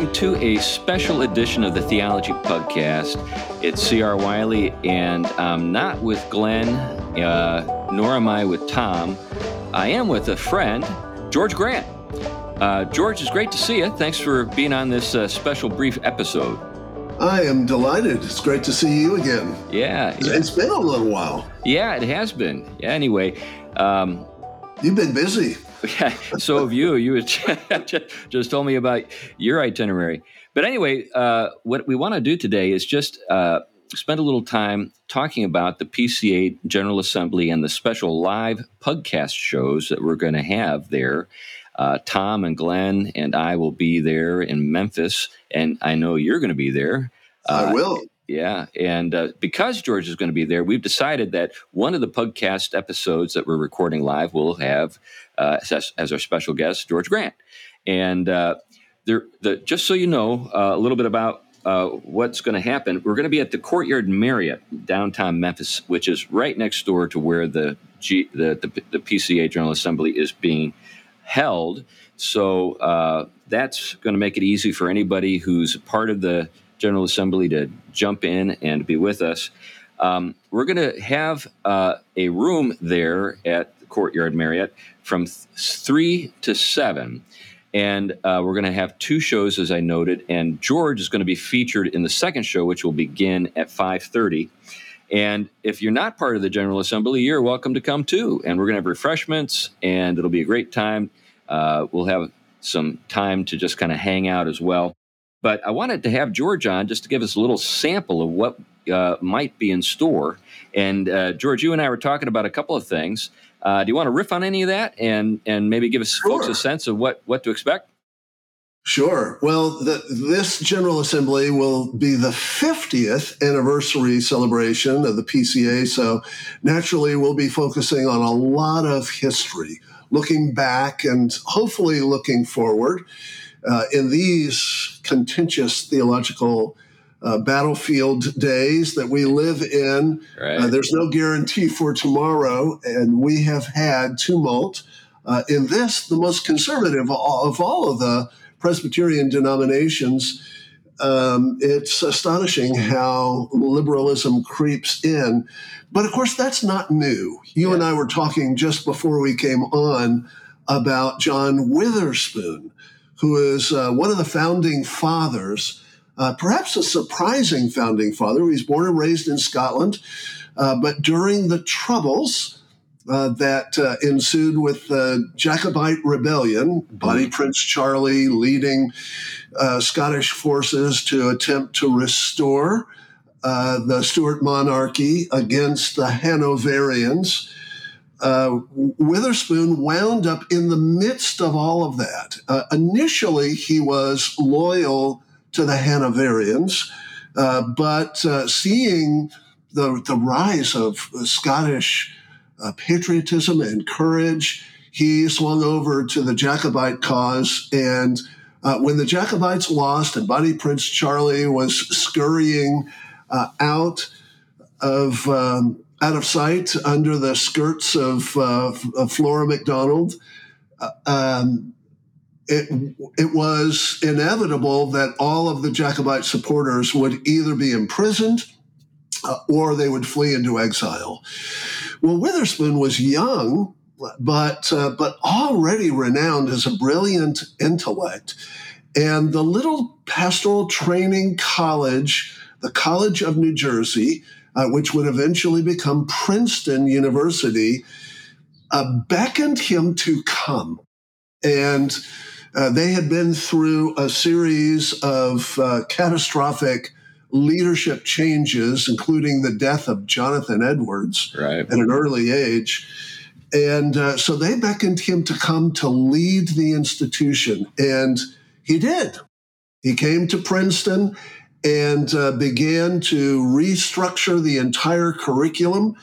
welcome to a special edition of the Theology Pugcast. It's C.R. Wiley, and I'm not with Glenn, uh, nor am I with Tom. I am with a friend, George Grant. Uh, George, it's great to see you. Thanks for being on this uh, special brief episode. I am delighted. It's great to see you again. Yeah, yeah. It's been a little while. Yeah, it has been. Yeah, anyway. Um, You've been busy. Yeah, so have you. You just told me about your itinerary. But anyway, uh, what we want to do today is just uh, spend a little time talking about the PCA General Assembly and the special live podcast shows that we're going to have there. Uh, Tom and Glenn and I will be there in Memphis, and I know you're going to be there. I will. Yeah. And uh, because George is going to be there, we've decided that one of the podcast episodes that we're recording live will have uh, as, as, our special guest, George Grant. And uh, there, the, just so you know uh, a little bit about uh, what's going to happen, we're going to be at the Courtyard Marriott downtown Memphis, which is right next door to where the, G, the, the, the PCA General Assembly is being held. So uh, that's going to make it easy for anybody who's part of the General Assembly to jump in and be with us. Um, we're going to have uh, a room there at the Courtyard Marriott from th- 3 to 7. And uh, we're going to have two shows, as I noted, and George is going to be featured in the second show, which will begin at 5.30. And if you're not part of the General Assembly, you're welcome to come too. And we're going to have refreshments, and it'll be a great time. Uh, we'll have some time to just kind of hang out as well. But I wanted to have George on just to give us a little sample of what uh, might be in store. And uh, George, you and I were talking about a couple of things. Uh, do you want to riff on any of that and and maybe give us sure. folks a sense of what what to expect? Sure. Well, the, this General Assembly will be the 50th anniversary celebration of the PCA. So naturally, we'll be focusing on a lot of history, looking back and hopefully looking forward uh, in these contentious theological uh, battlefield days that we live in. Right. Uh, there's no guarantee for tomorrow, and we have had tumult uh, in this, the most conservative of all of the Presbyterian denominations. Um, it's astonishing how liberalism creeps in. But of course, that's not new. You yeah. and I were talking just before we came on about John Witherspoon, who is uh, one of the founding fathers, uh, perhaps a surprising founding father. He was born and raised in Scotland, uh, but during the Troubles, uh, that uh, ensued with the Jacobite rebellion, Bonnie mm-hmm. Prince Charlie leading uh, Scottish forces to attempt to restore uh, the Stuart monarchy against the Hanoverians uh, Witherspoon wound up in the midst of all of that. Uh, initially, he was loyal to the Hanoverians, uh, but uh, seeing the, the rise of Scottish uh, patriotism and courage, he swung over to the Jacobite cause. And uh, when the Jacobites lost and Bonnie Prince Charlie was scurrying out of um, out of sight under the skirts of, uh, of Flora Macdonald. Uh, um, it, it was inevitable that all of the Jacobite supporters would either be imprisoned uh, or they would flee into exile. Well, Witherspoon was young, but uh, but already renowned as a brilliant intellect, and the little pastoral training college, the College of New Jersey, uh, which would eventually become Princeton University, uh, beckoned him to come. And uh, they had been through a series of uh, catastrophic leadership changes, including the death of Jonathan Edwards right. at an early age. And uh, so they beckoned him to come to lead the institution. And he did. He came to Princeton and uh, began to restructure the entire curriculum.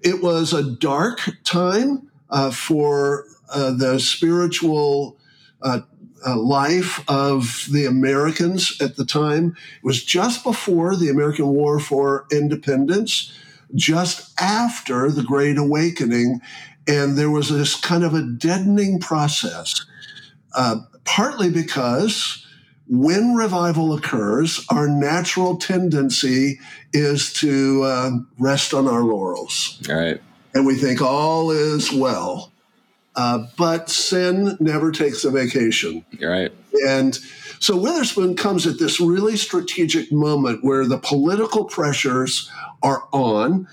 It was a dark time uh, for uh, the spiritual uh, uh, life of the Americans at the time. It was just before the American War for Independence, just after the Great Awakening, and there was this kind of a deadening process, uh, partly because when revival occurs, our natural tendency is to uh, rest on our laurels. All right. And we think all is well. Uh, but sin never takes a vacation. All right. And so Witherspoon comes at this really strategic moment where the political pressures are on.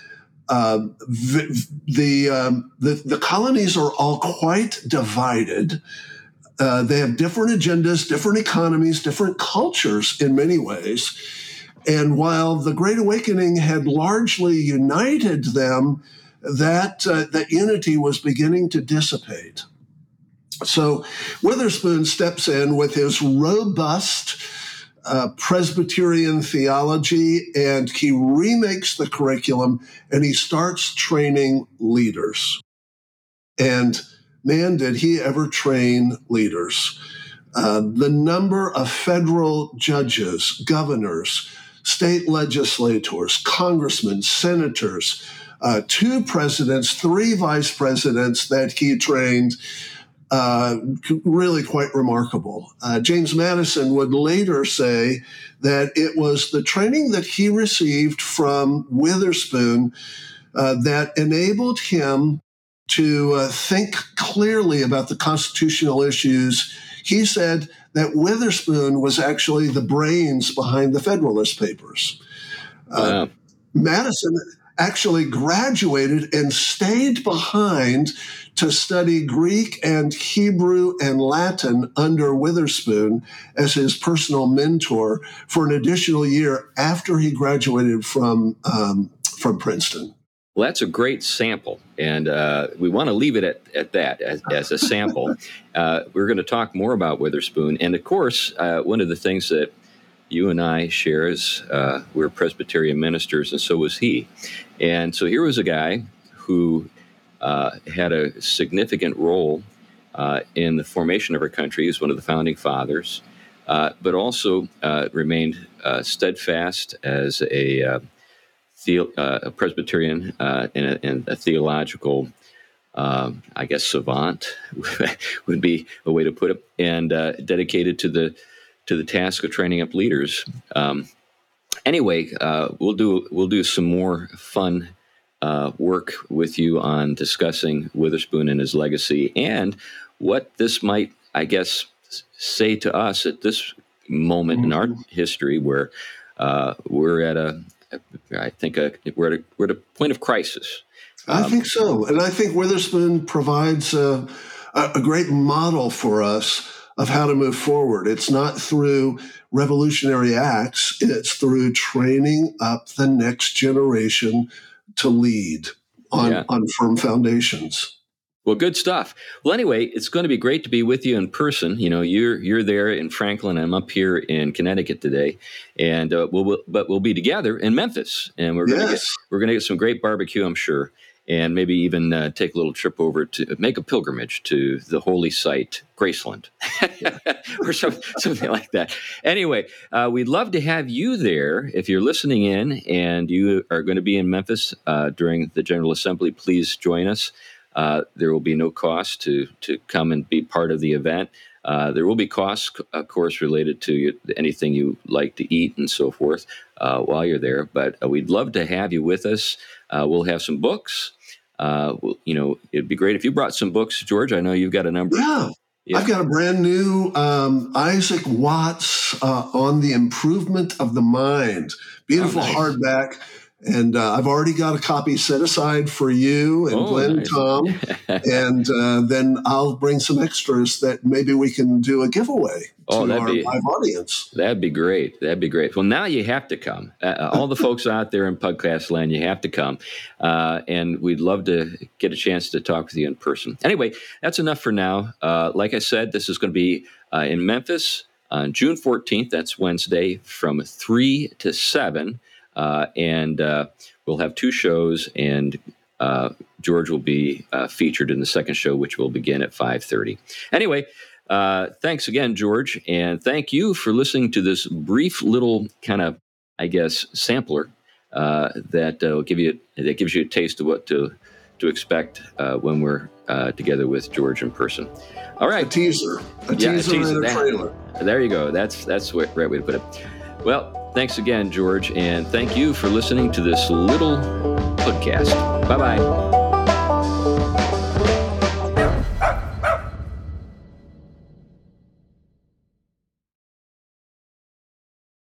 Uh, the the, um, the, the colonies are all quite divided. Uh, they have different agendas, different economies, different cultures in many ways. And while the Great Awakening had largely united them, that uh, that unity was beginning to dissipate. So Witherspoon steps in with his robust uh, Presbyterian theology and he remakes the curriculum and he starts training leaders. And man, did he ever train leaders. Uh, the number of federal judges, governors, state legislators, congressmen, senators, uh, two presidents, three vice presidents that he trained. Uh, really quite remarkable. Uh, James Madison would later say that it was the training that he received from Witherspoon uh, that enabled him to uh, think clearly about the constitutional issues. He said that Witherspoon was actually the brains behind the Federalist Papers. Uh, wow. Madison actually graduated and stayed behind to study Greek and Hebrew and Latin under Witherspoon as his personal mentor for an additional year after he graduated from um, from Princeton. Well, that's a great sample, and uh, we want to leave it at, at that as, as a sample. uh, we're going to talk more about Witherspoon, and of course, uh, one of the things that you and I share is uh, we're Presbyterian ministers, and so was he. And so here was a guy who uh, had a significant role uh, in the formation of our country. He's one of the founding fathers, but also remained steadfast as a the, uh, a Presbyterian uh, and, a, and, a, theological, um, I guess, savant would be a way to put it, and uh, dedicated to the to the task of training up leaders. Um, anyway, uh, we'll do we'll do some more fun uh, work with you on discussing Witherspoon and his legacy and what this might, I guess, say to us at this moment in our history where uh, we're at a, I think uh, we're, at a, we're at a point of crisis. Um, I think so. And I think Witherspoon provides a, a great model for us of how to move forward. It's not through revolutionary acts, it's through training up the next generation to lead on, yeah. on firm foundations. Well, good stuff. Well, anyway, it's going to be great to be with you in person. You know, you're you're there in Franklin. I'm up here in Connecticut today, and uh, we'll, we'll, but we'll be together in Memphis, and we're yes. going to get we're going to get some great barbecue, I'm sure, and maybe even uh, take a little trip over to make a pilgrimage to the holy site, Graceland, or some, something like that. Anyway, uh, we'd love to have you there if you're listening in and you are going to be in Memphis uh, during the General Assembly. Please join us. Uh, there will be no cost to to come and be part of the event. Uh, there will be costs, of course, related to anything you like to eat and so forth uh, while you're there. But uh, we'd love to have you with us. Uh, we'll have some books. We'll, you know, it'd be great if you brought some books, George. I know you've got a number. Yeah. Yeah. I've got a brand new um, Isaac Watts uh, on the improvement of the mind. Beautiful oh, nice. hardback. And uh, I've already got a copy set aside for you and oh, Glenn nice. Tom. and uh, then I'll bring some extras that maybe we can do a giveaway oh, to our be, live audience. That'd be great. That'd be great. Well, now you have to come. Uh, uh all the folks out there in podcast land, you have to come. Uh, and we'd love to get a chance to talk with you in person. Anyway, that's enough for now. Uh, like I said, this is going to be in Memphis on June 14th. That's Wednesday from 3 to 7. Uh, and uh, we'll have two shows, and uh, George will be uh, featured in the second show, which will begin at 5.30. Anyway, uh, thanks again, George, and thank you for listening to this brief little kind of, I guess, sampler uh, that will give you that gives you a taste of what to to expect when we're together with George in person. All right, a teaser, a yeah, teaser, a teaser. There you go. That's that's the right way to put it. Well, Thanks again, George, and thank you for listening to this little podcast. Bye bye.